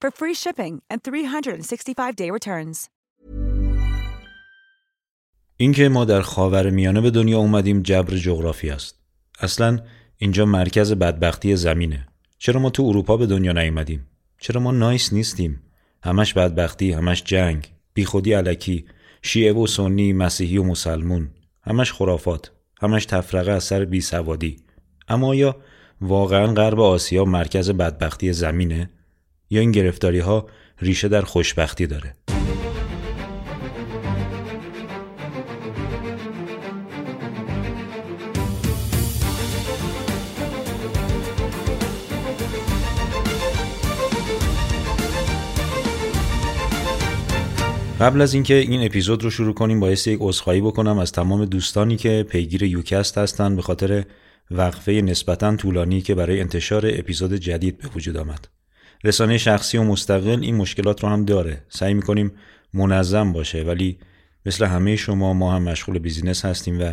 for free shipping and 365-day returns. اینکه ما در خاور میانه به دنیا اومدیم جبر جغرافی است. اصلا اینجا مرکز بدبختی زمینه. چرا ما تو اروپا به دنیا نیومدیم؟ چرا ما نایس نیستیم؟ همش بدبختی، همش جنگ، بیخودی علکی، شیعه و سنی، مسیحی و مسلمون، همش خرافات، همش تفرقه از سر بی سوادی. اما یا واقعا غرب آسیا مرکز بدبختی زمینه یا این گرفتاری ها ریشه در خوشبختی داره؟ قبل از اینکه این اپیزود رو شروع کنیم باعث یک عذرخواهی بکنم از تمام دوستانی که پیگیر یوکست هستند به خاطر وقفه نسبتا طولانی که برای انتشار اپیزود جدید به وجود آمد. رسانه شخصی و مستقل این مشکلات رو هم داره. سعی می‌کنیم منظم باشه ولی مثل همه شما ما هم مشغول business هستیم و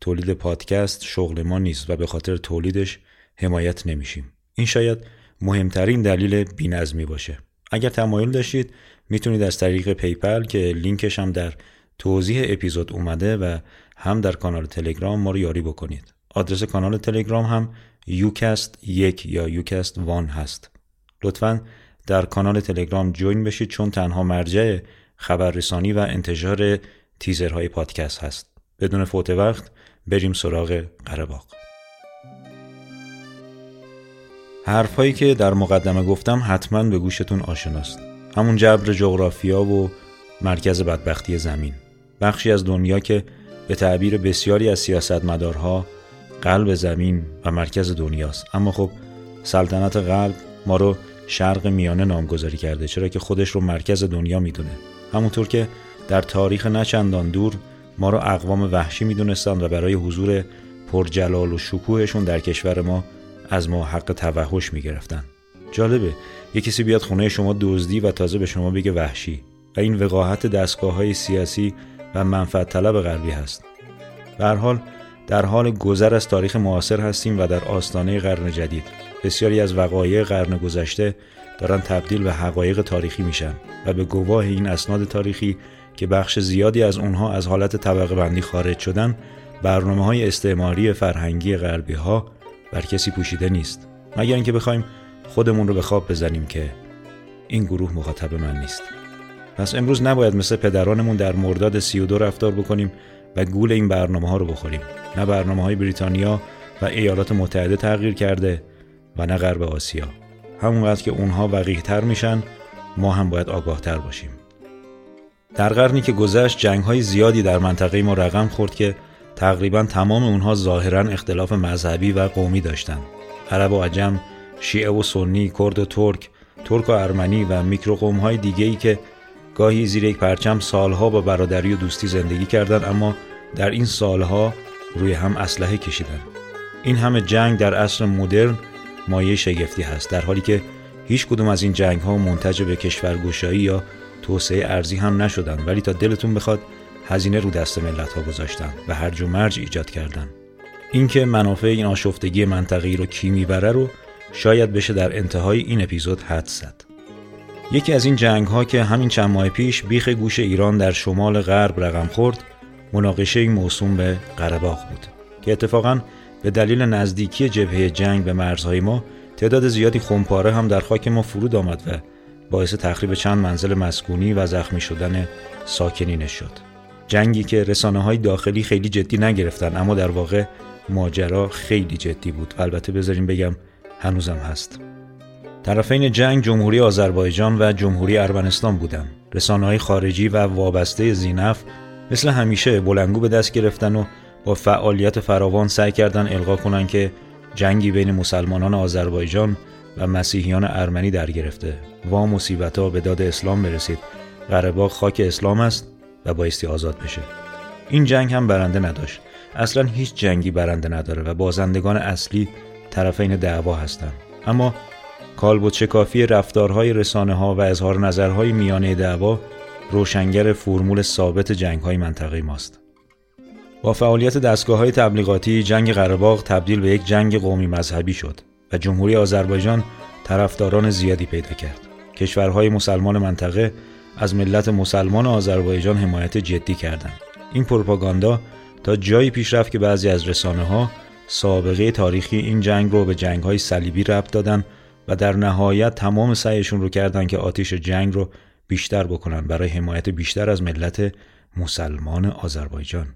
تولید پادکست شغل ما نیست و به خاطر تولیدش حمایت نمیشیم. این شاید مهمترین دلیل بینظمی باشه. اگر تمایل داشتید می‌تونید از طریق PayPal که لینکش هم در توضیح اپیزود اومده و هم در کانال تلگرام ما رو یاری بکنید آدرس کانال تلگرام هم یوکست یک یا یوکست وان هست لطفا در کانال تلگرام جوین بشید چون تنها مرجع خبررسانی و انتشار تیزرهای پادکست هست. بدون فوت وقت بریم سراغ قرباق حرفهایی که در مقدمه گفتم حتما به گوشتون آشناست. همون جبر جغرافیا و مرکز بدبختی زمین. بخشی از دنیا که به تعبیر بسیاری از سیاستمدارها قلب زمین و مرکز دنیاست. اما خب سلطنت قلب ما رو شرق میانه نامگذاری کرده چرا که خودش رو مرکز دنیا می‌دونه. همونطور که در تاریخ نچندان دور ما رو اقوام وحشی می‌دونستند و برای حضور پرجلال و شکوهشون در کشور ما از ما حق توحش می‌گرفتن. جالبه یه کسی بیاد خونه شما دزدی و تازه به شما بگه وحشی و این وقاحت دستگاه های سیاسی و منفعت طلب غربی هست. در حال در حال گذر از تاریخ معاصر هستیم و در آستانه قرن جدید. بسیاری از وقایع قرن گذشته دارن تبدیل به حقایق تاریخی میشن و به گواه این اسناد تاریخی که بخش زیادی از اونها از حالت طبقه بندی خارج شدن برنامه های استعماری فرهنگی غربی ها بر کسی پوشیده نیست. مگر اینکه بخوایم خودمون رو به خواب بزنیم که این گروه مخاطب من نیست. پس امروز نباید مثل پدرانمون در مرداد 32 رفتار بکنیم و گول این برنامه ها رو بخوریم. نه برنامه های بریتانیا و ایالات متحده تغییر کرده و نه غرب آسیا. همونقدر که اونها وقیه تر میشن ما هم باید آگاه تر باشیم. در قرنی که گذشت جنگ های زیادی در منطقه ما رقم خورد که تقریبا تمام اونها ظاهرا اختلاف مذهبی و قومی داشتند عرب و عجم شیعه و سنی، کرد و ترک، ترک و ارمنی و میکروقوم های دیگه ای که گاهی زیر یک پرچم سالها با برادری و دوستی زندگی کردند اما در این سالها روی هم اسلحه کشیدن. این همه جنگ در عصر مدرن مایه شگفتی هست در حالی که هیچ کدوم از این جنگ ها منتج به کشورگشایی یا توسعه ارزی هم نشدن ولی تا دلتون بخواد هزینه رو دست ملت ها گذاشتن و هرج و مرج ایجاد کردن اینکه منافع این آشفتگی منطقی رو کی می‌بره رو شاید بشه در انتهای این اپیزود حد زد. یکی از این جنگ ها که همین چند ماه پیش بیخ گوش ایران در شمال غرب رقم خورد مناقشه موسوم به قرباق بود که اتفاقا به دلیل نزدیکی جبهه جنگ به مرزهای ما تعداد زیادی خمپاره هم در خاک ما فرود آمد و باعث تخریب چند منزل مسکونی و زخمی شدن ساکنینش شد. جنگی که رسانه های داخلی خیلی جدی نگرفتن اما در واقع ماجرا خیلی جدی بود. و البته بذاریم بگم هنوزم هست. طرفین جنگ جمهوری آذربایجان و جمهوری ارمنستان بودند. رسانه های خارجی و وابسته زینف مثل همیشه بلنگو به دست گرفتن و با فعالیت فراوان سعی کردن القا کنن که جنگی بین مسلمانان آذربایجان و مسیحیان ارمنی در گرفته. و مصیبت ها به داد اسلام برسید. قره خاک اسلام است و بایستی آزاد بشه. این جنگ هم برنده نداشت. اصلا هیچ جنگی برنده نداره و بازندگان اصلی طرفین دعوا هستند. اما کالبوت شکافی رفتارهای رسانه ها و اظهار نظرهای میانه دعوا روشنگر فرمول ثابت جنگ های منطقه ماست. با فعالیت دستگاه های تبلیغاتی جنگ قرهباغ تبدیل به یک جنگ قومی مذهبی شد و جمهوری آذربایجان طرفداران زیادی پیدا کرد. کشورهای مسلمان منطقه از ملت مسلمان آذربایجان حمایت جدی کردند. این پروپاگاندا تا جایی پیش رفت که بعضی از رسانه ها سابقه تاریخی این جنگ رو به جنگ های صلیبی ربط دادن و در نهایت تمام سعیشون رو کردن که آتیش جنگ رو بیشتر بکنن برای حمایت بیشتر از ملت مسلمان آذربایجان.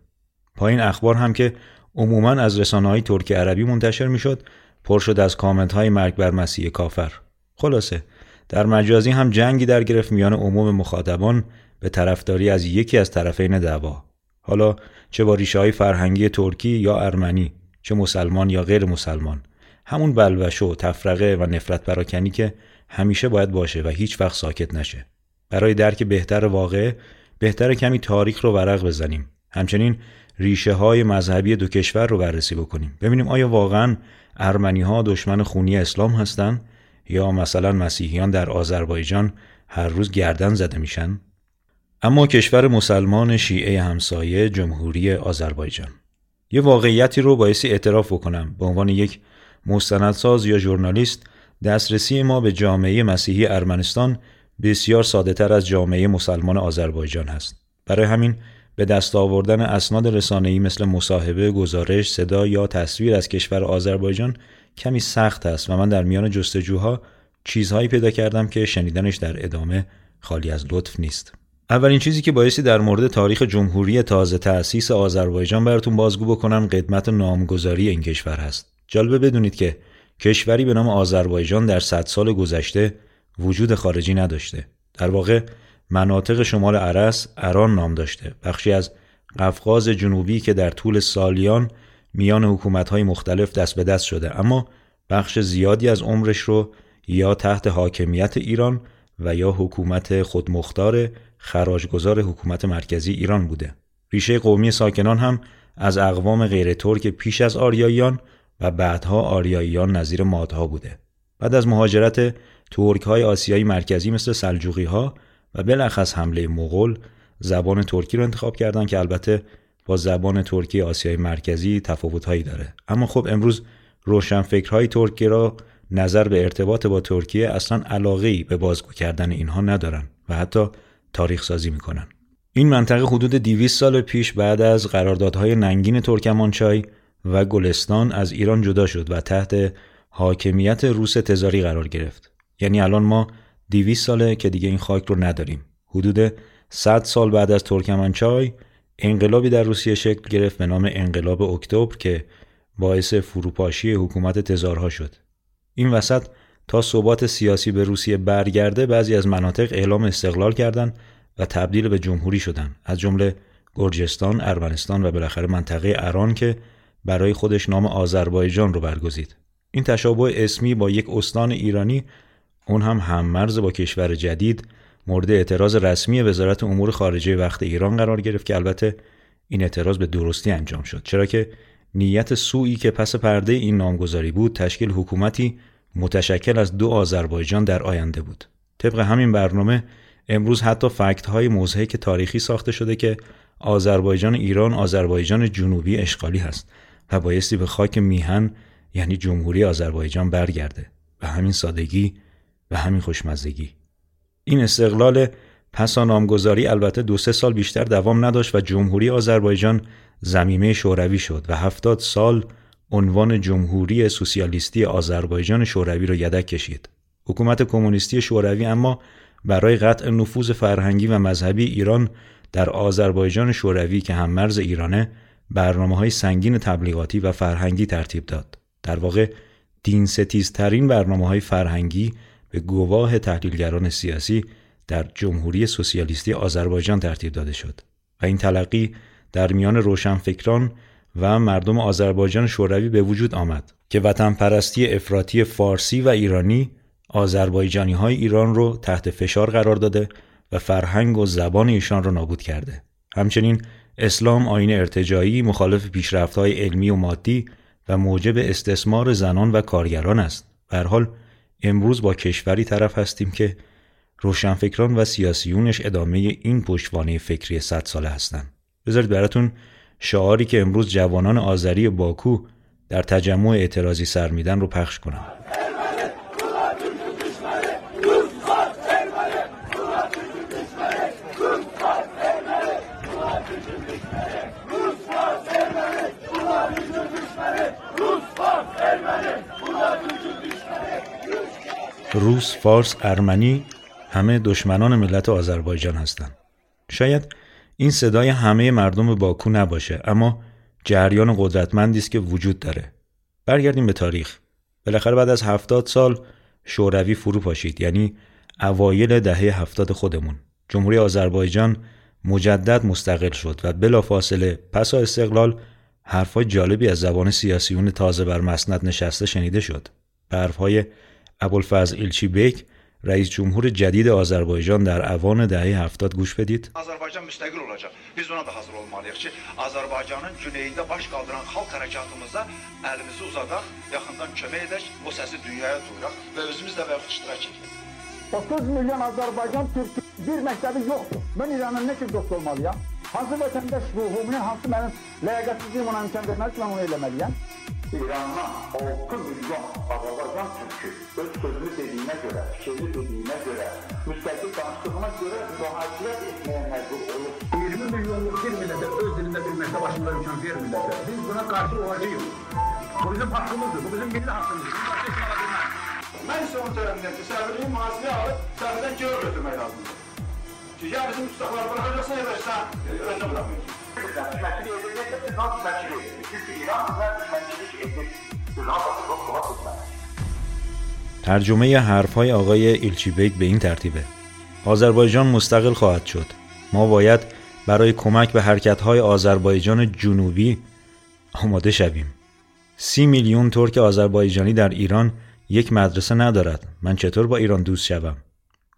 پایین اخبار هم که عموما از رسانه های ترکی عربی منتشر می‌شد پر شد از کامنت های مرگ بر مسیح کافر. خلاصه در مجازی هم جنگی در گرفت میان عموم مخاطبان به طرفداری از یکی از طرفین دعوا. حالا چه با ریشه های فرهنگی ترکی یا ارمنی چه مسلمان یا غیر مسلمان همون بلوش و تفرقه و نفرت پراکنی که همیشه باید باشه و هیچ وقت ساکت نشه برای درک بهتر واقع بهتر کمی تاریخ رو ورق بزنیم همچنین ریشه های مذهبی دو کشور رو بررسی بکنیم. ببینیم آیا واقعا ارمنی ها دشمن خونی اسلام هستند یا مثلا مسیحیان در آذربایجان هر روز گردن زده میشن. اما کشور مسلمان شیعه همسایه جمهوری آذربایجان. یه واقعیتی رو بایستی اعتراف بکنم به عنوان یک مستندساز یا ژورنالیست دسترسی ما به جامعه مسیحی ارمنستان بسیار ساده تر از جامعه مسلمان آذربایجان هست. برای همین به دست آوردن اسناد رسانه‌ای مثل مصاحبه، گزارش، صدا یا تصویر از کشور آذربایجان کمی سخت است و من در میان جستجوها چیزهایی پیدا کردم که شنیدنش در ادامه خالی از لطف نیست. اولین چیزی که بایستی در مورد تاریخ جمهوری تازه تأسیس آذربایجان براتون بازگو بکنم قدمت نامگذاری این کشور هست. جالبه بدونید که کشوری به نام آذربایجان در صد سال گذشته وجود خارجی نداشته. در واقع مناطق شمال عرس اران نام داشته. بخشی از قفقاز جنوبی که در طول سالیان میان حکومت‌های مختلف دست به دست شده اما بخش زیادی از عمرش رو یا تحت حاکمیت ایران و یا حکومت خودمختار خراجگذار حکومت مرکزی ایران بوده. ریشه قومی ساکنان هم از اقوام غیر ترک پیش از آریاییان و بعدها آریاییان نظیر مادها بوده. بعد از مهاجرت ترک های آسیایی مرکزی مثل سلجوقی ها و بلخص حمله مغول زبان ترکی رو انتخاب کردن که البته با زبان ترکی آسیای مرکزی تفاوت هایی داره. اما خب امروز روشنفکرهای ترکی را نظر به ارتباط با ترکیه اصلا علاقه به بازگو کردن اینها ندارن و حتی تاریخ سازی می‌کنن. این منطقه حدود 200 سال پیش بعد از قراردادهای ننگین ترکمانچای و گلستان از ایران جدا شد و تحت حاکمیت روس تزاری قرار گرفت. یعنی الان ما 200 ساله که دیگه این خاک رو نداریم. حدود 100 سال بعد از ترکمنچای انقلابی در روسیه شکل گرفت به نام انقلاب اکتبر که باعث فروپاشی حکومت تزارها شد. این وسط تا ثبات سیاسی به روسیه برگرده بعضی از مناطق اعلام استقلال کردند و تبدیل به جمهوری شدند. از جمله گرجستان، ارمنستان و بالاخره منطقه اران که برای خودش نام آذربایجان رو برگزید. این تشابه اسمی با یک استان ایرانی اون هم هممرز با کشور جدید مورد اعتراض رسمی وزارت امور خارجه وقت ایران قرار گرفت که البته این اعتراض به درستی انجام شد. چرا که نیت سوئی که پس پرده این نامگذاری بود تشکیل حکومتی متشکل از دو آذربایجان در آینده بود. طبق همین برنامه امروز حتی فکت های موزهک تاریخی ساخته شده که آذربایجان ایران آذربایجان جنوبی اشغالی هست و بایستی به خاک میهن یعنی جمهوری آذربایجان برگرده. و همین سادگی و همین خوشمزگی این استقلال پسا نامگذاری البته دو سه سال بیشتر دوام نداشت و جمهوری آذربایجان زمینه شوروی شد و هفتاد سال عنوان جمهوری سوسیالیستی آذربایجان شوروی را یدک کشید. حکومت کمونیستی شوروی اما برای قطع نفوذ فرهنگی و مذهبی ایران در آذربایجان شوروی که هم مرز ایرانه برنامه های سنگین تبلیغاتی و فرهنگی ترتیب داد. در واقع دین ستیزترین برنامه های فرهنگی به گواه تحلیلگران سیاسی در جمهوری سوسیالیستی آذربایجان ترتیب داده شد و این تلقی در میان روشنفکران و مردم آذربایجان شوروی به وجود آمد که وطن پرستی افراطی فارسی و ایرانی آذربایجانی های ایران رو تحت فشار قرار داده و فرهنگ و زبان ایشان را نابود کرده. همچنین اسلام آین ارتجایی مخالف پیشرفت های علمی و مادی و موجب استثمار زنان و کارگران است. به حال امروز با کشوری طرف هستیم که روشنفکران و سیاسیونش ادامه این پشتوانه فکری صد ساله هستند. بذارید براتون شعاری که امروز جوانان آذری باکو در تجمع اعتراضی سر میدن رو پخش کنم. روس، فارس، ارمنی همه دشمنان ملت آذربایجان هستند. شاید این صدای همه مردم باکو نباشه اما جریان قدرتمندی است که وجود داره. برگردیم به تاریخ. بالاخره بعد از هفتاد سال شوروی فرو پاشید یعنی اوایل دهه هفتاد خودمون. جمهوری آذربایجان مجدد مستقل شد و بلافاصله پس استقلال حرفهای جالبی از زبان سیاسیون تازه بر مسند نشسته شنیده شد. حرفهای ابوالفضل ایلچی بیک رئیس جمهور جدید آذربایجان در اوان دهه هفتاد گوش بدید. Azərbaycan müstəqil olacaq. Biz ona da hazır olmalıyıq ki, Azərbaycanın güneyində baş qaldıran xalq hərəkatımıza əlimizi uzadaq, yaxından kömək edək, o səsi dünyaya duyuraq və özümüz də və iştirak edək. 30 milyon Azerbaycan Türk bir məktəbi yoxdur. Mən İranın nə kimi dost olmalıyam? Hansı vətəndaş ruhumunu, hansı mənim ləyaqətsizliyim ona imkan verməli ki, mən onu eləməliyəm? İran'a 6 milyon Azerbaycan Türk'ü öz sözünü dediğine göre, fikirli dediğine göre, müstakil danıştığına göre mühacirət etmeye mecbur olur. 20 milyonluk bir millete öz dilinde bir mektep açmaları için bir millete. Biz buna karşı olacağız. Bu bizim hakkımızdır, bu bizim milli hakkımızdır. Bunu başka kim. Mən isə onun tərəfində ki, səhvini mühasirəyə alıb, səhvindən geri götürmək lazımdır. Ki, ya bizim tutaqları bırakacaqsan, ya da işte, öncə bırakmayacaq. ترجمه حرف های آقای ایلچی بیگ به این ترتیبه آذربایجان مستقل خواهد شد ما باید برای کمک به حرکت های آذربایجان جنوبی آماده شویم سی میلیون ترک آذربایجانی در ایران یک مدرسه ندارد من چطور با ایران دوست شوم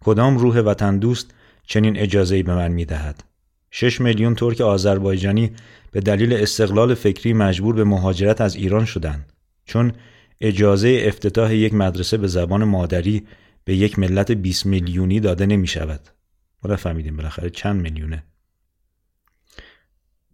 کدام روح وطن دوست چنین اجازه‌ای به من می‌دهد 6 میلیون ترک آذربایجانی به دلیل استقلال فکری مجبور به مهاجرت از ایران شدند چون اجازه افتتاح یک مدرسه به زبان مادری به یک ملت 20 میلیونی داده نمی شود. ما فهمیدیم بالاخره چند میلیونه.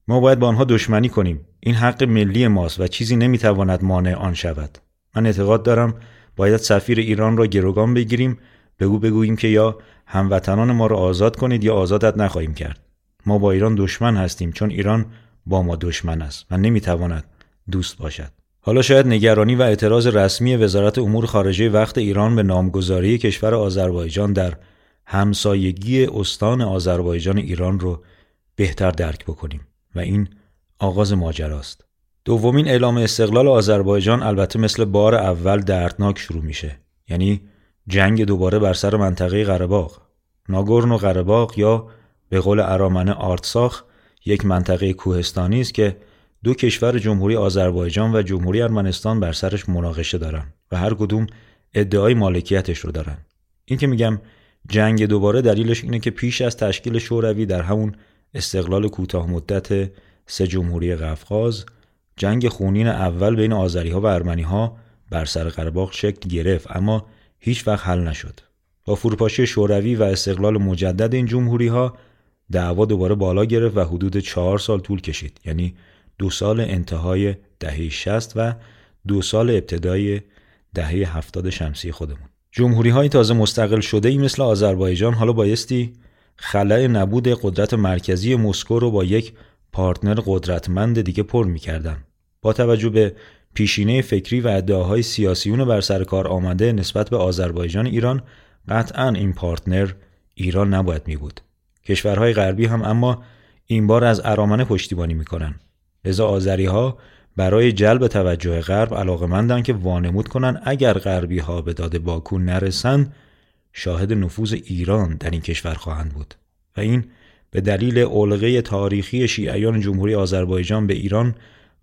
ما باید با آنها دشمنی کنیم. این حق ملی ماست و چیزی نمی‌تواند مانع آن شود. من اعتقاد دارم باید سفیر ایران را گروگان بگیریم بگو بگوییم که یا هموطنان ما را آزاد کنید یا آزادت نخواهیم کرد. ما با ایران دشمن هستیم چون ایران با ما دشمن است و نمی‌تواند دوست باشد. حالا شاید نگرانی و اعتراض رسمی وزارت امور خارجه وقت ایران به نامگذاری کشور آذربایجان در همسایگی استان آذربایجان ایران رو بهتر درک بکنیم و این آغاز ماجراست. دومین اعلام استقلال آذربایجان البته مثل بار اول دردناک شروع میشه. یعنی جنگ دوباره بر سر منطقه قرباق. ناگورن و قرباق یا به قول ارامنه آرتساخ یک منطقه کوهستانی است که دو کشور جمهوری آذربایجان و جمهوری ارمنستان بر سرش مناقشه دارن و هر کدوم ادعای مالکیتش رو دارن این که میگم جنگ دوباره دلیلش اینه که پیش از تشکیل شوروی در همون استقلال کوتاه مدت سه جمهوری قفقاز جنگ خونین اول بین آذری ها و ارمنی ها بر سر قرباق شکل گرفت اما هیچ وقت حل نشد. با فروپاشی شوروی و استقلال مجدد این جمهوری ها دعوا دوباره بالا گرفت و حدود چهار سال طول کشید یعنی دو سال انتهای دهه 60 و دو سال ابتدای دهه 70 شمسی خودمون. جمهوری های تازه مستقل شده ای مثل آذربایجان حالا بایستی خلع نبود قدرت مرکزی مسکو رو با یک پارتنر قدرتمند دیگه پر می‌کردن. با توجه به پیشینه فکری و ادعاهای سیاسیون بر سر کار آمده نسبت به آذربایجان ایران قطعا این پارتنر ایران نباید می بود. کشورهای غربی هم اما این بار از ارامنه پشتیبانی می‌کنن. لذا آذری ها برای جلب توجه غرب علاقمندن که وانمود کنن اگر غربی ها به داد باکو نرسند شاهد نفوذ ایران در این کشور خواهند بود و این به دلیل علقه تاریخی شیعیان جمهوری آذربایجان به ایران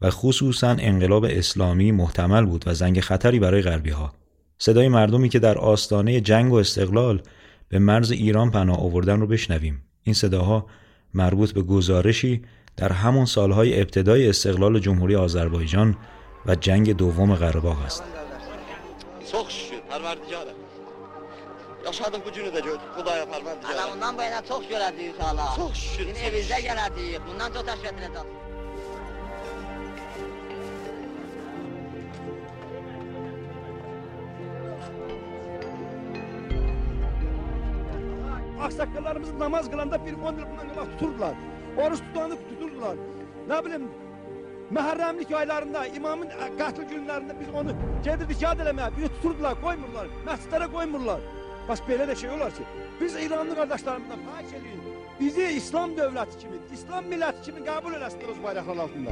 و خصوصا انقلاب اسلامی محتمل بود و زنگ خطری برای غربی ها. صدای مردمی که در آستانه جنگ و استقلال به مرز ایران پناه آوردن رو بشنویم. این صداها مربوط به گزارشی در همون سالهای ابتدای استقلال جمهوری آذربایجان و جنگ دوم قره است. Yaşadıq bu günü də gör, Xudaya pərvərdigar. Ana bundan bu yana çox görəcəyik inşallah. Çox şükür. Yine evimizdə gələcəyik. Bundan çox təşkil ediləcək. Aksakallarımız namaz kılanda bir on bundan kadar tuturdular. Oruç tutanı tuturdular. Ne bileyim Muharremlik aylarında, imamın katil günlerinde biz onu gedirdik yad elemeye, bir tuturdular, koymurlar, mescitlere koymurlar. Bak böyle de şey olar ki, biz İranlı kardeşlerimizden xahiş edirik, bizi İslam devleti kimi, İslam milleti kimi kabul eləsinlər öz bayraqlar altında.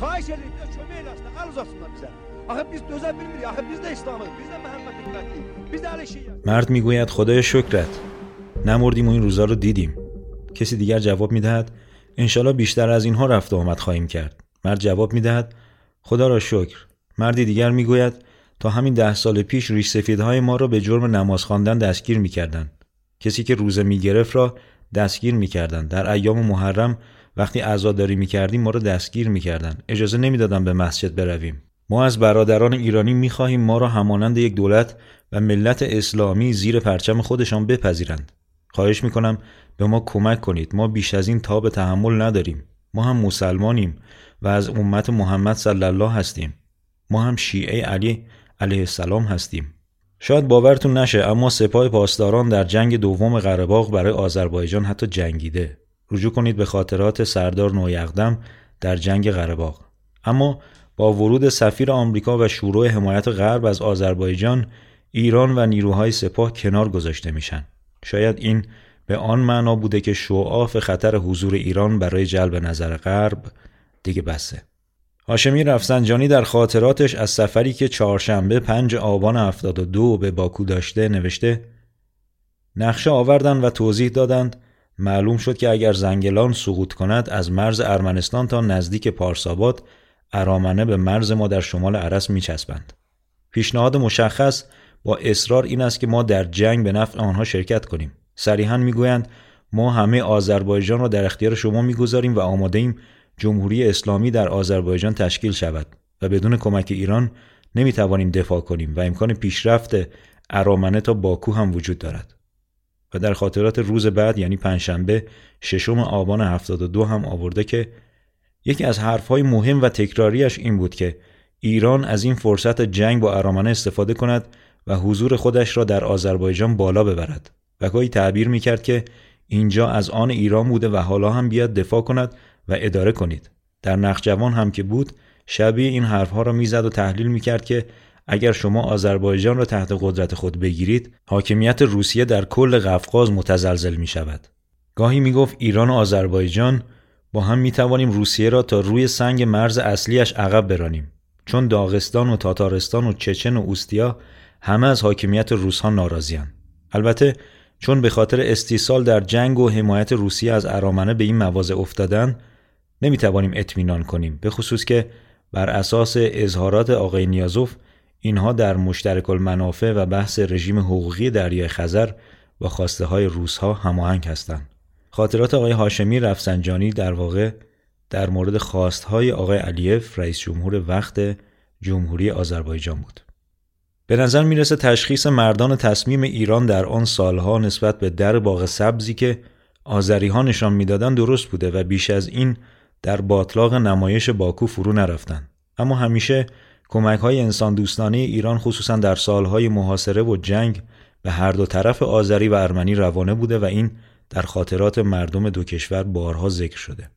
Xahiş edirik, bizə kömək eləsinlər, əl uzatsınlar bizə. آخه biz dözə bilmirik, آخه biz də İslamıq, biz də Məhəmməd ümmətiyik, biz də əli مرد می‌گوید خدای شکرت نمردیم و این روزا رو دیدیم. کسی دیگر جواب می‌دهد؟ انشالله بیشتر از اینها رفت و آمد خواهیم کرد. مرد جواب می‌دهد خدا را شکر. مردی دیگر می‌گوید تا همین ده سال پیش ریش سفیدهای ما را به جرم نماز خواندن دستگیر می‌کردند. کسی که روزه می‌گرفت را دستگیر می‌کردند. در ایام محرم وقتی عزاداری می‌کردیم ما را دستگیر می‌کردند. اجازه نمی‌دادند به مسجد برویم. ما از برادران ایرانی می‌خواهیم ما را همانند یک دولت و ملت اسلامی زیر پرچم خودشان بپذیرند. خواهش می‌کنم به ما کمک کنید. ما بیش از این تاب تحمل نداریم. ما هم مسلمانیم و از امت محمد صلی الله هستیم. ما هم شیعه علی علیه السلام هستیم. شاید باورتون نشه اما سپاه پاسداران در جنگ دوم قرهباغ برای آذربایجان حتی جنگیده. رجوع کنید به خاطرات سردار نویقدم در جنگ قرهباغ. اما با ورود سفیر آمریکا و شروع حمایت غرب از آذربایجان ایران و نیروهای سپاه کنار گذاشته میشن. شاید این به آن معنا بوده که شعاف خطر حضور ایران برای جلب نظر غرب دیگه بسه. هاشمی رفسنجانی در خاطراتش از سفری که چهارشنبه پنج آبان 72 به باکو داشته نوشته نقشه آوردن و توضیح دادند معلوم شد که اگر زنگلان سقوط کند از مرز ارمنستان تا نزدیک پارساباد ارامنه به مرز ما در شمال عرس میچسبند. پیشنهاد مشخص با اصرار این است که ما در جنگ به نفع آنها شرکت کنیم. صریحا می‌گویند ما همه آذربایجان را در اختیار شما می‌گذاریم و آماده ایم جمهوری اسلامی در آذربایجان تشکیل شود و بدون کمک ایران نمی توانیم دفاع کنیم و امکان پیشرفت ارامنه تا باکو هم وجود دارد. و در خاطرات روز بعد یعنی پنجشنبه ششم آبان 72 هم آورده که یکی از حرفهای مهم و تکراریش این بود که ایران از این فرصت جنگ با ارامنه استفاده کند و حضور خودش را در آذربایجان بالا ببرد و گاهی تعبیر می کرد که اینجا از آن ایران بوده و حالا هم بیاد دفاع کند و اداره کنید. در نخجوان هم که بود شبیه این حرفها را می‌زد و تحلیل می‌کرد که اگر شما آذربایجان را تحت قدرت خود بگیرید حاکمیت روسیه در کل قفقاز متزلزل می شود گاهی می گفت ایران و آذربایجان با هم می توانیم روسیه را تا روی سنگ مرز اصلیش عقب برانیم. چون داغستان و تاتارستان و چچن و اوستیا همه از حاکمیت روسها ناراضیان البته چون به خاطر استیصال در جنگ و حمایت روسیه از ارامنه به این مواضع افتادن نمی توانیم اطمینان کنیم به خصوص که بر اساس اظهارات آقای نیازوف اینها در مشترک المنافع و بحث رژیم حقوقی دریای خزر با خواسته های روس ها هماهنگ هستند. خاطرات آقای هاشمی رفسنجانی در واقع در مورد خواست های آقای علیف رئیس جمهور وقت جمهوری آذربایجان بود. به نظر می‌رسه تشخیص مردان تصمیم ایران در آن سالها نسبت به در باغ سبزی که آذری ها نشان می‌دادن درست بوده و بیش از این در باطلاق نمایش باکو فرو نرفتن اما همیشه کمک های انسان دوستانه ایران خصوصا در سالهای محاصره و جنگ به هر دو طرف آذری و ارمنی روانه بوده و این در خاطرات مردم دو کشور بارها ذکر شده.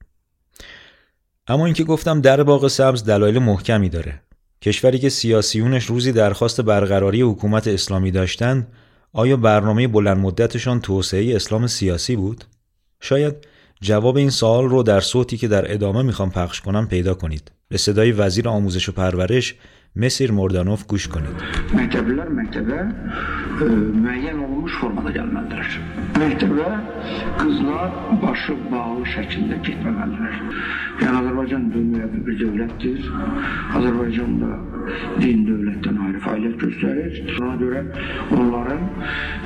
اما اینکه گفتم در باغ سبز دلایل محکمی داره. کشوری که سیاسیونش روزی درخواست برقراری حکومت اسلامی داشتند آیا برنامه بلند مدتشان توسعه اسلام سیاسی بود؟ شاید جواب این سوال رو در صوتی که در ادامه می‌خوام پخش کنم پیدا کنید. به صدای وزیر آموزش و پرورش Mesir Mordanov گوش کنید. Məktəblilər məktəbə e, müəyyən olunmuş formada gəlməlidirlər. Məktəbə qızlar başı bağlı şəkildə getməməlidirlər. Yəni Azərbaycan dünyəvi bir dövlətdir. Azərbaycanda din dövlətdən ayrı fəaliyyət göstərir. Buna görə onların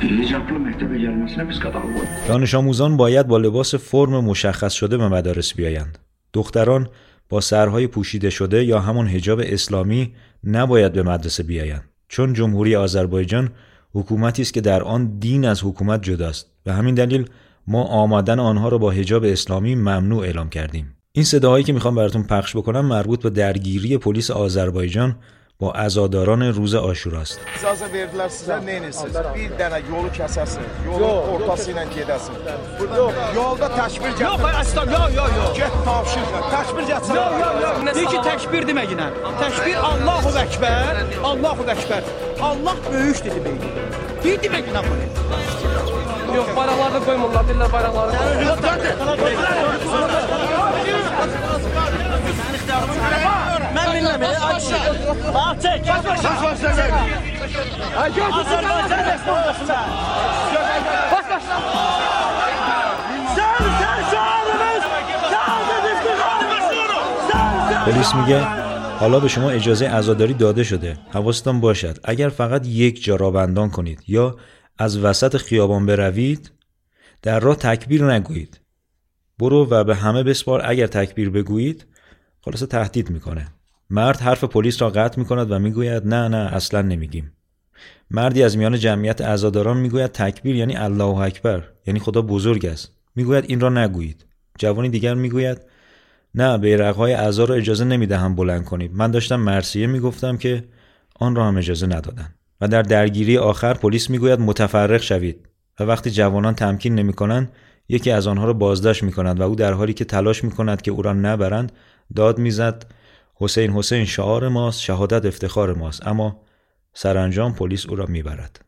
hicablı məktəbə gəlməsinə biz qadağa qoyuruq. دانش آموزان باید با لباس فرم مشخص شده به مدارس بیایند. دختران با سرهای پوشیده شده یا همون حجاب اسلامی نباید به مدرسه بیایند. چون جمهوری آذربایجان حکومتی است که در آن دین از حکومت جداست و همین دلیل ما آمدن آنها را با حجاب اسلامی ممنوع اعلام کردیم. این صداهایی که می‌خوام براتون پخش بکنم مربوط به درگیری پلیس آذربایجان با عزاداران روز آشوراست. İcazə verdilər sizə nə edirsiniz? Bir dənə yolu kəsəsiniz, yolun ortası ilə gedəsiniz. Burada yolda təkbir gətir. Yox, aslan, yox, yox, yox. Get tavşir, təkbir gətir. Yox, yox, yox. Deyir ki, təkbir deməyinə. Təkbir Allahu Əkbər, Allahu Əkbər. Allah böyükdür deməkdir. Deyir deməkinə bunu. Yox, bayraqları qoymurlar, deyirlər bayraqları. Mən dinləmirəm, ay kişi. Bax, çək. Bax, bax, bax, bax. Ay, gör, Azərbaycan Respublikasında. Bax, bax. Sən, sən şahidimiz. پلیس میگه حالا به شما اجازه عزاداری داده شده حواستان باشد اگر فقط یک جا را بندان کنید یا از وسط خیابان بروید در راه تکبیر نگویید برو و به همه بسپار اگر تکبیر بگویید خلاصه تهدید می‌کنه مرد حرف پلیس را قطع می‌کند و می‌گوید نه نه اصلا نمیگیم. مردی از میان جمعیت عزاداران می‌گوید تکبیر یعنی الله اکبر یعنی خدا بزرگ است. می‌گوید این را نگویید. جوانی دیگر می‌گوید نه بیرقهای اعضا را اجازه نمی‌دهم بلند کنید. من داشتم مرسیه می‌گفتم که آن را هم اجازه ندادن. و در درگیری آخر پلیس می‌گوید متفرق شوید. و وقتی جوانان تمکین نمی‌کنند یکی از آنها را بازداشت می‌کند و او در حالی که تلاش می‌کند که او را نبرند داد می‌زد حسین حسین شعار ماست شهادت افتخار ماست اما سرانجام پلیس او را می‌برد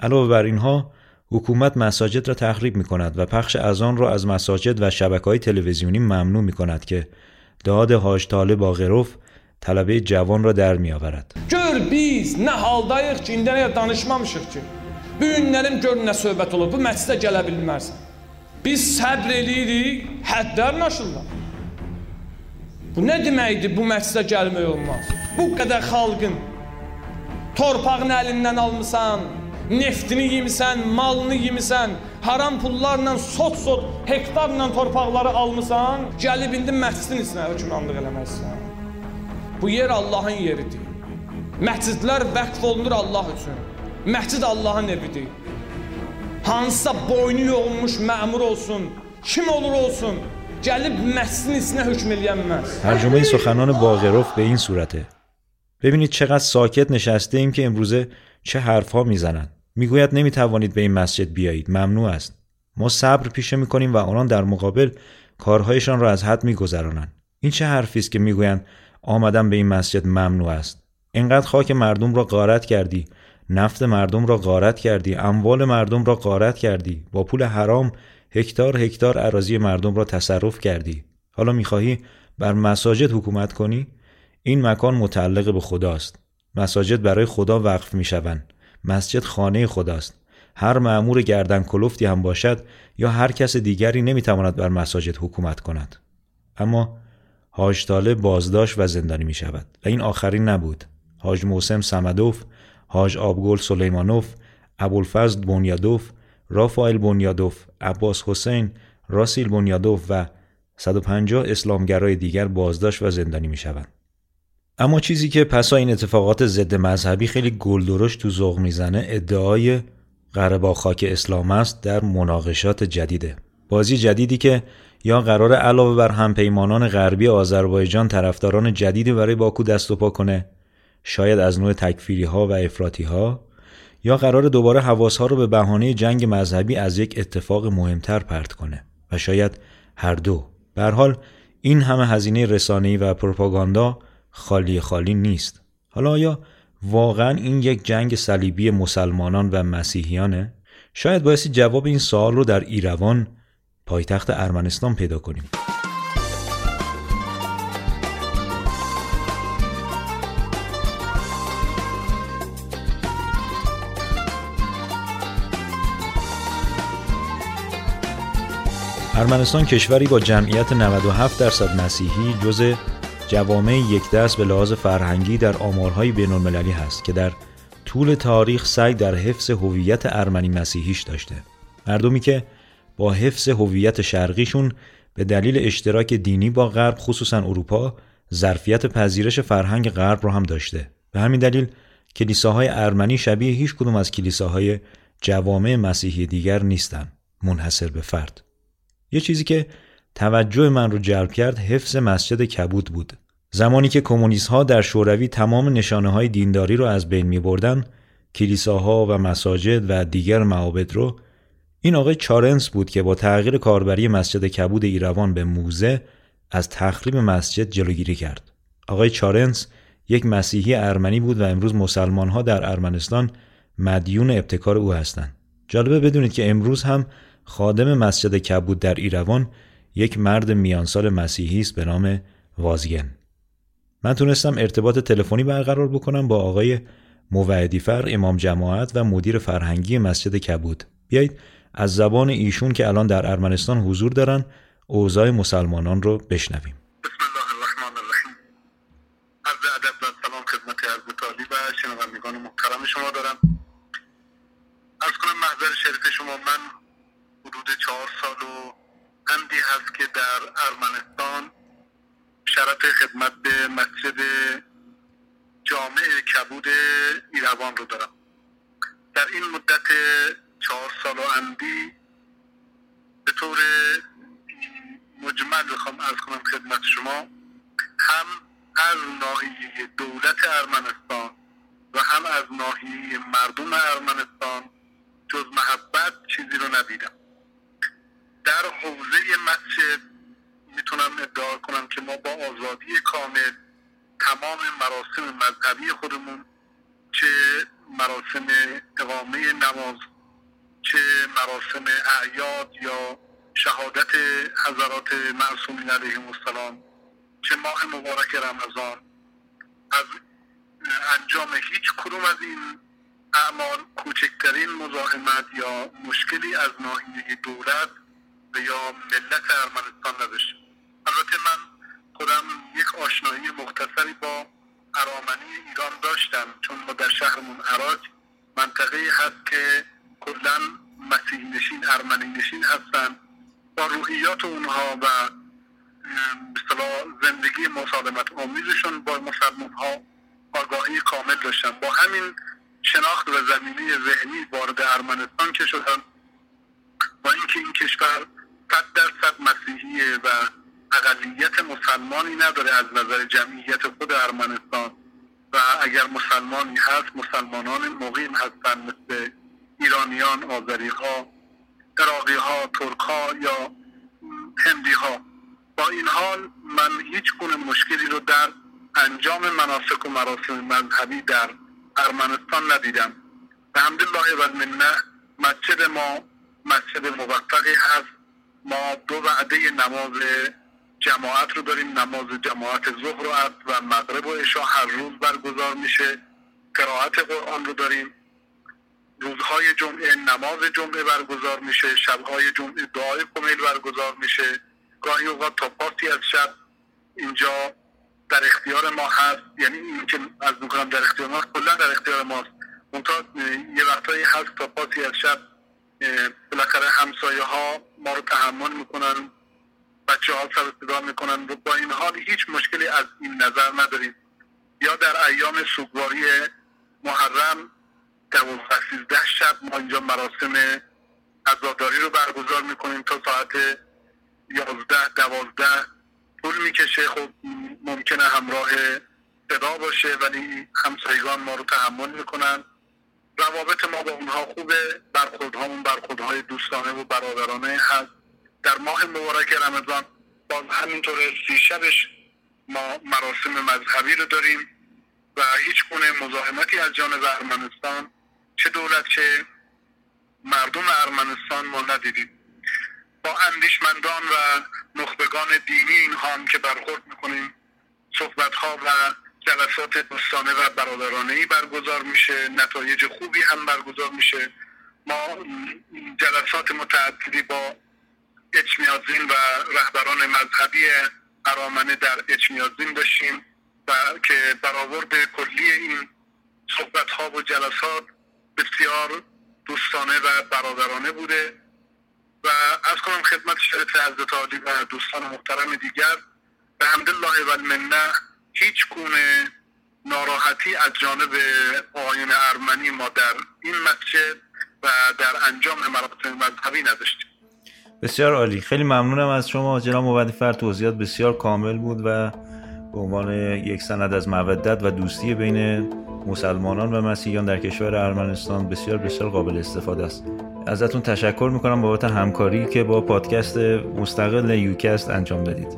علاوه بر اینها حکومت مساجد را تخریب می کند و پخش از آن را از مساجد و شبکه های تلویزیونی ممنوع می کند که داد حاج طالب باغروف طلبه جوان را در می آورد. Gör biz nə haldayıq ki, indiyə danışmamışıq ki. Bu günlərim gör nə söhbət olur. Bu məclisə gələ bilmərsən. Biz səbr eləyirik, həddlərin aşırlar. Bu nə deməkdir bu məclisə gəlmək olmaz? Bu qədər xalqın torpağını əlindən almısan, neftini yemisən, malını yemisən, haram pullarla sot-sot hektarla torpaqları almısan, gəlib indi məscidin içinə hökmranlıq eləməlisən. Bu yer Allahın yeridir. Məscidlər vəqf olunur Allah üçün. Məscid Allahın evidir. Hansısa boynu yoğulmuş məmur olsun, kim olur olsun, gəlib məscidin içinə hökm eləyənməz. ترجمه سخنان باغروف به این صورته. ببینید چقدر ساکت نشسته ایم که امروزه چه حرفها می‌زنند. می‌گوید نمی‌توانید به این مسجد بیایید ممنوع است ما صبر پیشه می‌کنیم و آنان در مقابل کارهایشان را از حد میگذرانند این چه حرفی است که می‌گویند آمدن به این مسجد ممنوع است اینقدر خاک مردم را غارت کردی نفت مردم را غارت کردی اموال مردم را غارت کردی با پول حرام هکتار هکتار اراضی مردم را تصرف کردی. حالا می‌خواهی بر مساجد حکومت کنی؟ این مکان متعلق به خداست. مساجد برای خدا وقف می‌شوند. مسجد خانه خداست. هر معمور گردن کلفتی هم باشد یا هر کس دیگری نمی‌تواند بر مساجد حکومت کند. اما حاج طالب بازداشت و زندانی می شود و این آخرین نبود. حاج موسم سمدوف حاج آبگل سلیمانوف ابوالفضل بنیادوف رافائل بنیادوف عباس حسین راسیل بنیادوف و 150 اسلامگرای دیگر بازداشت و زندانی می شوند. اما چیزی که پسا این اتفاقات ضد مذهبی خیلی گلدرش تو ذوق می‌زنه ادعای قره خاک اسلام است در مناقشات جدیده بازی جدیدی که یا قرار علاوه بر همپیمانان غربی آذربایجان طرفداران جدیدی برای باکو دست و پا کنه شاید از نوع تکفیری ها و افراطی ها یا قرار دوباره حواس ها رو به بهانه جنگ مذهبی از یک اتفاق مهمتر پرت کنه و شاید هر دو به حال این همه هزینه رسانه‌ای و پروپاگاندا خالی خالی نیست حالا آیا واقعا این یک جنگ صلیبی مسلمانان و مسیحیانه؟ شاید بایستی جواب این سوال رو در ایروان پایتخت ارمنستان پیدا کنیم. ارمنستان کشوری با جمعیت 97 درصد مسیحی جز جوامع یک دست به لحاظ فرهنگی در آمارهای بین المللی هست که در طول تاریخ سعی در حفظ هویت ارمنی مسیحیش داشته. مردمی که با حفظ هویت شرقیشون به دلیل اشتراک دینی با غرب خصوصا اروپا ظرفیت پذیرش فرهنگ غرب رو هم داشته. به همین دلیل کلیساهای ارمنی شبیه هیچ کدوم از کلیساهای جوامع مسیحی دیگر نیستن منحصر به فرد. یه چیزی که توجه من رو جلب کرد حفظ مسجد کبود بود. زمانی که کمونیست ها در شوروی تمام نشانه های دینداری رو از بین می بردن کلیساها و مساجد و دیگر معابد رو این آقای چارنس بود که با تغییر کاربری مسجد کبود ایروان به موزه از تخریب مسجد جلوگیری کرد. آقای چارنس یک مسیحی ارمنی بود و امروز مسلمان ها در ارمنستان مدیون ابتکار او هستند. جالبه بدونید که امروز هم خادم مسجد کبود در ایروان یک مرد میانسال مسیحی است به نام وازگن من تونستم ارتباط تلفنی برقرار بکنم با آقای موعدی فر امام جماعت و مدیر فرهنگی مسجد کبود. بیایید از زبان ایشون که الان در ارمنستان حضور دارن اوضاع مسلمانان رو بشنویم. بسم الله الرحمن الرحیم. عرض ادب و سلام و محترم شما دارم. از کنم محضر شریف شما من حدود چهار سال و اندی هست که در ارمنستان شرف خدمت به مسجد جامع کبود ایروان رو دارم. در این مدت چهار سال و اندی به طور مجمل بخوام از کنم خدمت شما هم از ناحیه دولت ارمنستان و هم از ناحیه مردم ارمنستان جز محبت چیزی رو ندیدم. در حوزه مسجد می‌تونم ادعا کنم که ما با آزادی کامل تمام مراسم مذهبی خودمون چه مراسم اقامه نماز چه مراسم اعیاد یا شهادت حضرات معصومین علیهم السلام چه ماه مبارک رمضان. از انجام هیچ کدوم از این اعمال کوچکترین مزاحمت یا مشکلی از ناحیه دولت یا ملت ارمنستان نداشته البته من خودم یک آشنایی مختصری با ارامنی ایران داشتم چون ما در شهرمون عراق منطقه هست که کلا مسیح نشین ارمنی نشین هستن با روحیات اونها و مثلا زندگی مسالمت آمیزشون با مسلمان ها آگاهی کامل داشتن. با همین شناخت و زمینه ذهنی وارد ارمنستان که شدن. با اینکه این کشور صد درصد مسیحیه و اقلیت مسلمانی نداره از نظر جمعیت خود ارمنستان. و اگر مسلمانی هست مسلمانان مقیم هستن مثل ایرانیان آذری ها عراقی ها ترک ها یا هندی ها با این حال من هیچ گونه مشکلی رو در انجام مناسک و مراسم مذهبی در ارمنستان ندیدم. به حمدالله و منه مسجد ما مسجد موفقی هست. ما دو وعده نماز جماعت رو داریم نماز جماعت ظهر و عصر و مغرب و عشا هر روز برگزار میشه. قرائت قرآن رو داریم. روزهای جمعه نماز جمعه برگزار میشه. شبهای جمعه دعای کمیل برگزار میشه. گاهی اوقات تا پاسی از شب اینجا در اختیار ما هست. یعنی این که از می‌کنم در اختیار ما کلا در اختیار ماست. منتها یه وقتایی هست تا پاسی از شب بالاخره همسایه ها ما رو تحمل می‌کنن بچه ها سر صدا می‌کنن. و با این حال هیچ مشکلی از این نظر نداریم. یا در ایام سوگواری محرم دوازده سیزده شب ما اینجا مراسم عزاداری رو برگزار می‌کنیم تا ساعت یازده دوازده طول می‌کشه. خب ممکنه همراه صدا باشه ولی همسایگان ما رو تحمل می‌کنن. روابط ما با اونها خوبه برخوردهامون برخوردهای دوستانه و برادرانه. هست در ماه مبارک رمضان باز همینطور سی شبش ما مراسم مذهبی رو داریم و هیچ گونه مزاحمتی از جانب ارمنستان چه دولت چه مردم ارمنستان ما ندیدیم. با اندیشمندان و نخبگان دینی اینها هم که برخورد می‌کنیم صحبت ها و جلسات دوستانه و برادرانه ای برگزار میشه نتایج خوبی هم برگزار میشه. ما جلسات متعددی با اچمیازین و رهبران مذهبی ارامنه در اچمیازین داشتیم و که برآورد کلی این صحبت ها و جلسات بسیار دوستانه و برادرانه بوده. و از کنم خدمت شرط حضرت عالی و دوستان محترم دیگر. به حمدالله و المنه هیچ گونه ناراحتی از جانب آین ارمنی ما در این مسجد و در انجام مراسم مذهبی نداشتیم. بسیار عالی. خیلی ممنونم از شما جناب مبدی فر توضیحات بسیار کامل بود و به عنوان یک سند از مودت و دوستی بین مسلمانان و مسیحیان در کشور ارمنستان بسیار بسیار قابل استفاده است. ازتون تشکر می‌کنم بابت همکاری که با پادکست مستقل یوکست انجام دادید.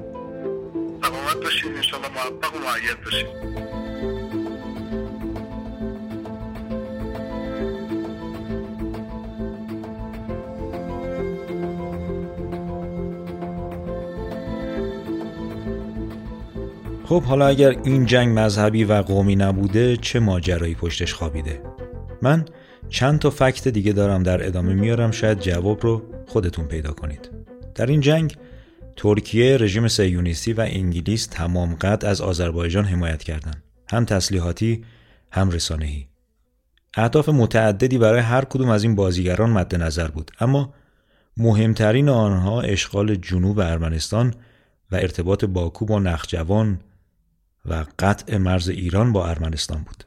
سلامت باشید موفق و معید خب حالا اگر این جنگ مذهبی و قومی نبوده چه ماجرایی پشتش خوابیده؟ من چند تا فکت دیگه دارم در ادامه میارم شاید جواب رو خودتون پیدا کنید. در این جنگ ترکیه رژیم سیونیستی و انگلیس تمام قد از آذربایجان حمایت کردند. هم تسلیحاتی هم رسانه‌ای. اهداف متعددی برای هر کدوم از این بازیگران مد نظر بود. اما مهمترین آنها اشغال جنوب ارمنستان و ارتباط باکو با نخجوان و قطع مرز ایران با ارمنستان بود.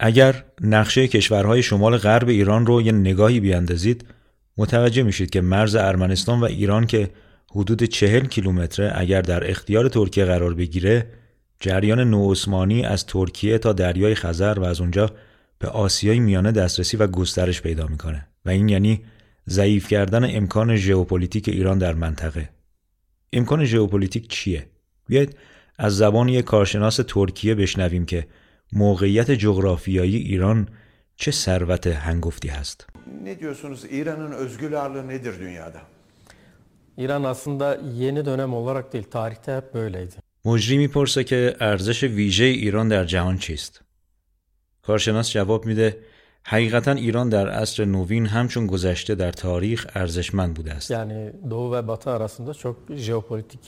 اگر نقشه کشورهای شمال غرب ایران رو یه نگاهی بیاندازید متوجه میشید که مرز ارمنستان و ایران که حدود چهل کیلومتره اگر در اختیار ترکیه قرار بگیره جریان نوعثمانی از ترکیه تا دریای خزر و از اونجا به آسیای میانه دسترسی و گسترش پیدا می‌کنه و این یعنی ضعیف کردن امکان ژئوپلیتیک ایران در منطقه امکان ژئوپلیتیک چیه بیاید از زبان یک کارشناس ترکیه بشنویم که موقعیت جغرافیایی ایران çe servete hengofti hast. Ne diyorsunuz? İran'ın özgür ağırlığı nedir dünyada? İran aslında yeni dönem olarak değil, tarihte hep böyleydi. مجری می‌پرسه که ارزش ویژه ایران در جهان چیست؟ کارشناس جواب میده حقیقتا ایران در عصر نوین همچون گذشته در تاریخ ارزشمند بوده است. Yani Doğu ve Batı arasında çok jeopolitik,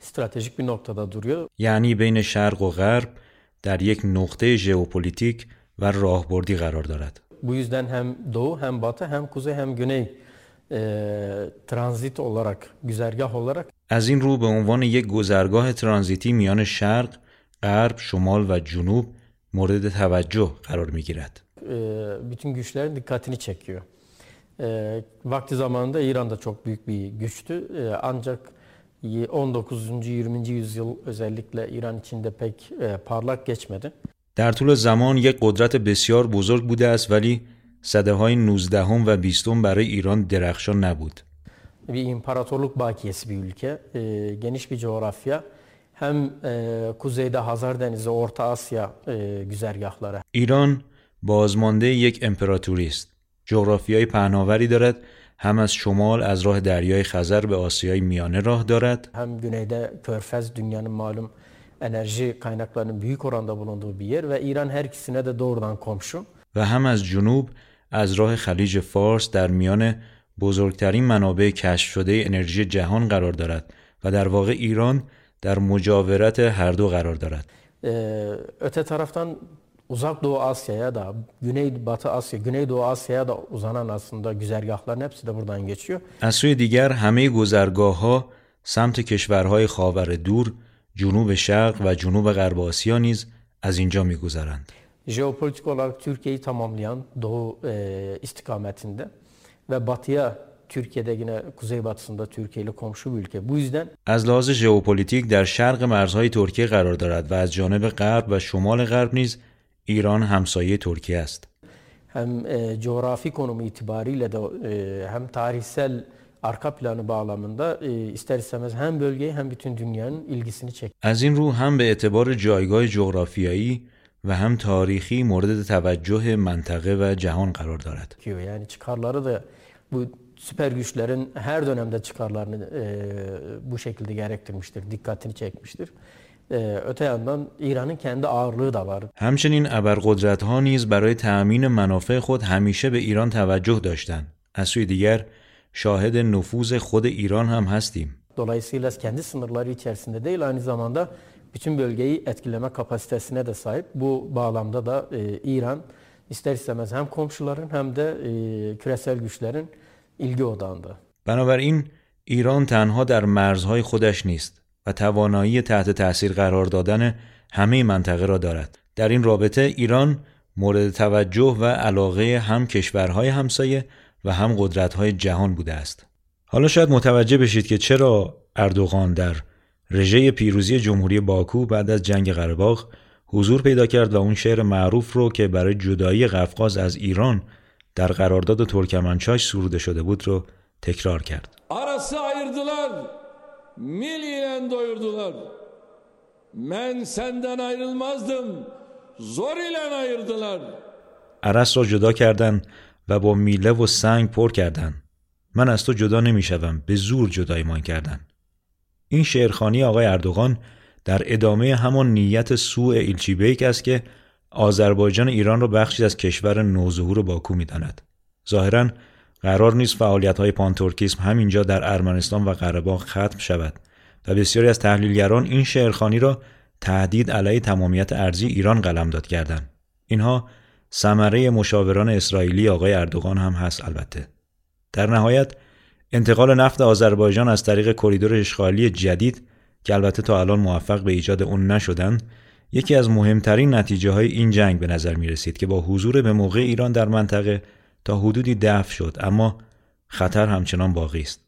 stratejik bir noktada duruyor. یعنی بین شرق و غرب در یک نقطه ژئوپلیتیک و راهبردی قرار دارد. Bu yüzden hem Doğu hem Batı hem Kuzey hem Güney e, transit olarak, güzergah olarak از این رو به عنوان یک گذرگاه ترانزیتی میان شرق، غرب، شمال و جنوب مورد توجه قرار می گیرد. e, bütün güçlerin dikkatini çekiyor. E, vakti zamanında İran da çok büyük bir güçtü. E, ancak 19. 20. yüzyıl özellikle İran için de pek e, parlak geçmedi. در طول زمان یک قدرت بسیار بزرگ بوده است ولی صده های 19 هم و 20 هم برای ایران درخشان نبود. Bir imparatorluk bakiyesi bir ülke geniş bir coğrafya hem kuzeyde Hazar Denizi ve Orta Asya güzergahları. ایران بازمانده یک امپراتوری است. جغرافیای پهناوری دارد. هم از شمال از راه دریای خزر به آسیای میانه راه دارد. هم گنیدا کورفز دنیا معلوم انرژی کائناتلرن بیک اوراندا بولوندو بی و ایران هر کیسینه ده دوردان کومشو. و هم از جنوب از راه خلیج فارس در میان بزرگترین منابع کشف شده انرژی جهان قرار دارد و در واقع ایران در مجاورت هر دو قرار دارد. Öte taraftan Uzak Doğu Asya'ya da, Güney Batı Asya, Güneydoğu Asya'ya da uzanan aslında güzergahların hepsi de buradan geçiyor. از سوی دیگر همه گذرگاه ها سمت کشورهای خاور دور، جنوب شرق و جنوب غرب آسیا نیز از اینجا میگذرند. Jeopolitik olarak Türkiye'yi tamamlayan Doğu e, istikametinde ve batıya Türkiye'de yine kuzeybatısında Türkiye ile komşu bir ülke. Bu yüzden از لحاظ ژئوپلیتیک در شرق مرزهای ترکیه قرار دارد و از جانب غرب و شمال غرب نیز ایران همسایه ترکیه است. hem e, coğrafi konumu itibariyle de e, hem tarihsel arka planı bağlamında e, ister istemez hem bölgeyi hem bütün dünyanın ilgisini çek. از این رو هم به اعتبار جایگاه جغرافیایی و هم tarihi مورد توجه منطقه و جهان قرار دارد. Yani çıkarları da bu süper güçlerin her dönemde çıkarlarını e, bu şekilde gerektirmiştir, dikkatini çekmiştir. E, öte yandan İran'ın kendi ağırlığı da var. همچنین ابرقدرت ها نیز برای تأمین منافع خود همیشه به ایران توجه داشتند. از سوی دیگر شاهد نفوذ خود ایران هم هستیم. Dolayısıyla kendi sınırları içerisinde değil aynı zamanda bütün bölgeyi etkileme kapasitesine de sahip. Bu bağlamda da e, İran ister istemez hem komşuların hem de e, küresel güçlerin ilgi odağında. بنابراین ایران تنها در مرزهای خودش نیست و توانایی تحت تأثیر قرار دادن همه منطقه را دارد. در این رابطه ایران مورد توجه و علاقه هم کشورهای همسایه و هم قدرت‌های جهان بوده است. حالا شاید متوجه بشید که چرا اردوغان در رژه پیروزی جمهوری باکو بعد از جنگ قره حضور پیدا کرد و اون شعر معروف رو که برای جدایی قفقاز از ایران در قرارداد ترکمنچاش سروده شده بود رو تکرار کرد. Arası ayırdılar, mil ile doyurdular. Men senden ayrılmazdım, zor ile ayırdılar. عرس را جدا کردن و با میله و سنگ پر کردن. من از تو جدا نمی‌شوم به زور جدایمان کردن. این شعرخانی آقای اردوغان در ادامه همان نیت سوء ایلچی بیک است که آذربایجان ایران را بخشی از کشور نوظهور باکو می‌داند. ظاهرا قرار نیست فعالیت های پانتورکیسم همینجا در ارمنستان و قره ختم شود و بسیاری از تحلیلگران این شعرخانی را تهدید علیه تمامیت ارزی ایران قلمداد کردند. اینها ثمره مشاوران اسرائیلی آقای اردوغان هم هست البته. در نهایت انتقال نفت آذربایجان از طریق کریدور اشغالی جدید که البته تا الان موفق به ایجاد اون نشدند یکی از مهمترین نتیجه های این جنگ به نظر می رسید که با حضور به موقع ایران در منطقه تا حدودی دفع شد اما خطر همچنان باقی است.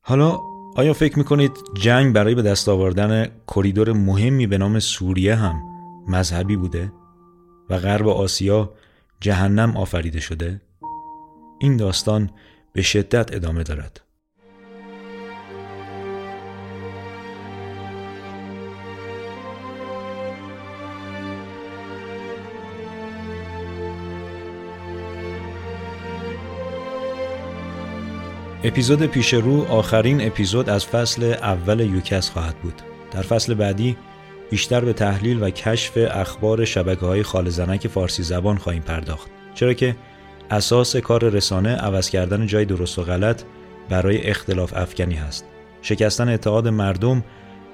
حالا آیا فکر می کنید جنگ برای به دست آوردن کریدور مهمی به نام سوریه هم مذهبی بوده و غرب آسیا جهنم آفریده شده؟ این داستان به شدت ادامه دارد اپیزود پیش رو آخرین اپیزود از فصل اول یوکس خواهد بود. در فصل بعدی بیشتر به تحلیل و کشف اخبار شبکه های خال زنک فارسی زبان خواهیم پرداخت. چرا که اساس کار رسانه عوض کردن جای درست و غلط برای اختلاف افکنی هست. شکستن اتحاد مردم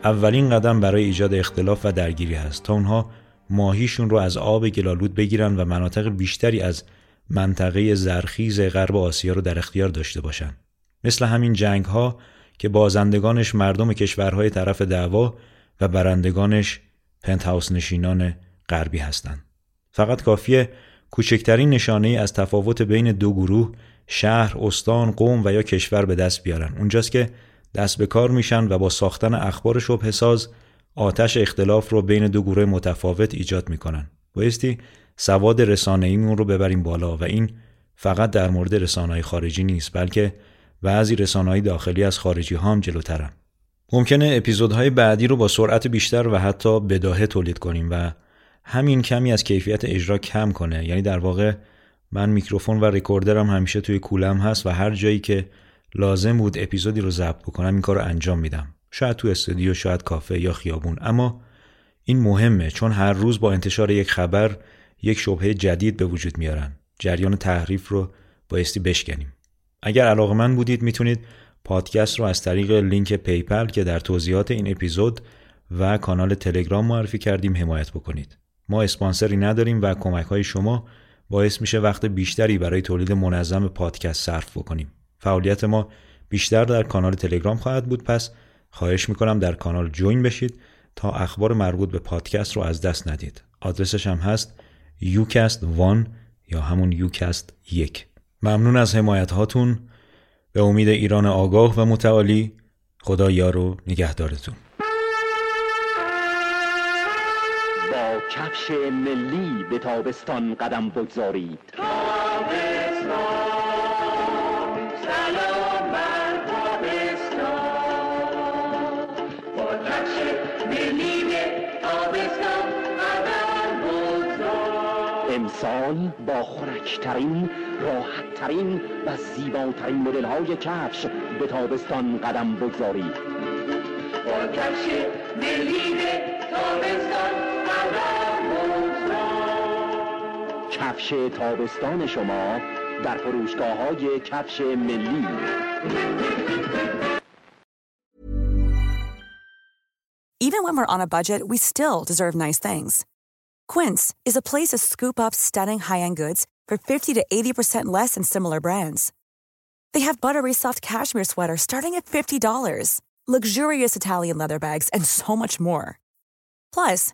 اولین قدم برای ایجاد اختلاف و درگیری هست تا اونها ماهیشون رو از آب گلالود بگیرن و مناطق بیشتری از منطقه زرخیز غرب آسیا رو در اختیار داشته باشند. مثل همین جنگ ها که بازندگانش مردم کشورهای طرف دعوا و برندگانش پنتهاوس نشینان غربی هستند. فقط کافیه کوچکترین نشانه از تفاوت بین دو گروه شهر، استان، قوم و یا کشور به دست بیارن. اونجاست که دست به کار میشن و با ساختن اخبار شبه ساز آتش اختلاف رو بین دو گروه متفاوت ایجاد می‌کنن. بایستی سواد رسانه ایمون رو ببریم بالا و این فقط در مورد رسانه خارجی نیست بلکه بعضی رسانه‌های داخلی از خارجی ها هم جلوترن. ممکنه اپیزودهای بعدی رو با سرعت بیشتر و حتی بداهه تولید کنیم و همین کمی از کیفیت اجرا کم کنه. یعنی در واقع من میکروفون و ریکوردرم همیشه توی کولم هست و هر جایی که لازم بود اپیزودی رو ضبط بکنم این کار رو انجام میدم. شاید تو استودیو شاید کافه یا خیابون. اما این مهمه چون هر روز با انتشار یک خبر یک شبهه جدید به وجود میارن. جریان تحریف رو بایستی بشکنیم. اگر علاقه من بودید می‌تونید پادکست رو از طریق لینک PayPal که در توضیحات این اپیزود و کانال تلگرام معرفی کردیم حمایت بکنید. ما اسپانسری نداریم و کمک های شما باعث میشه وقت بیشتری برای تولید منظم پادکست صرف بکنیم. فعالیت ما بیشتر در کانال تلگرام خواهد بود پس خواهش می‌کنم در کانال جوین بشید تا اخبار مربوط به پادکست رو از دست ندید. آدرسش هم هست ucast1 یا همون ucast 1 ممنون از حمایت هاتون به امید ایران آگاه و متعالی خدا یار و نگهدارتون با کفش ملی به تابستان قدم بگذارید. با کفش ملی به تابستان قدم امسال با خورکترین راحتترین و زیباترین مدل های کفش به تابستان قدم بگذارید. با کفش ملی به تابستان کفش تابستان شما در فروشگاه های کفش ملی Even when we're on a budget, we still deserve nice things. Quince is a place to scoop up stunning high-end goods for 50 to 80% less than similar brands. They have buttery soft cashmere sweaters starting at $50, luxurious Italian leather bags, and so much more. Plus,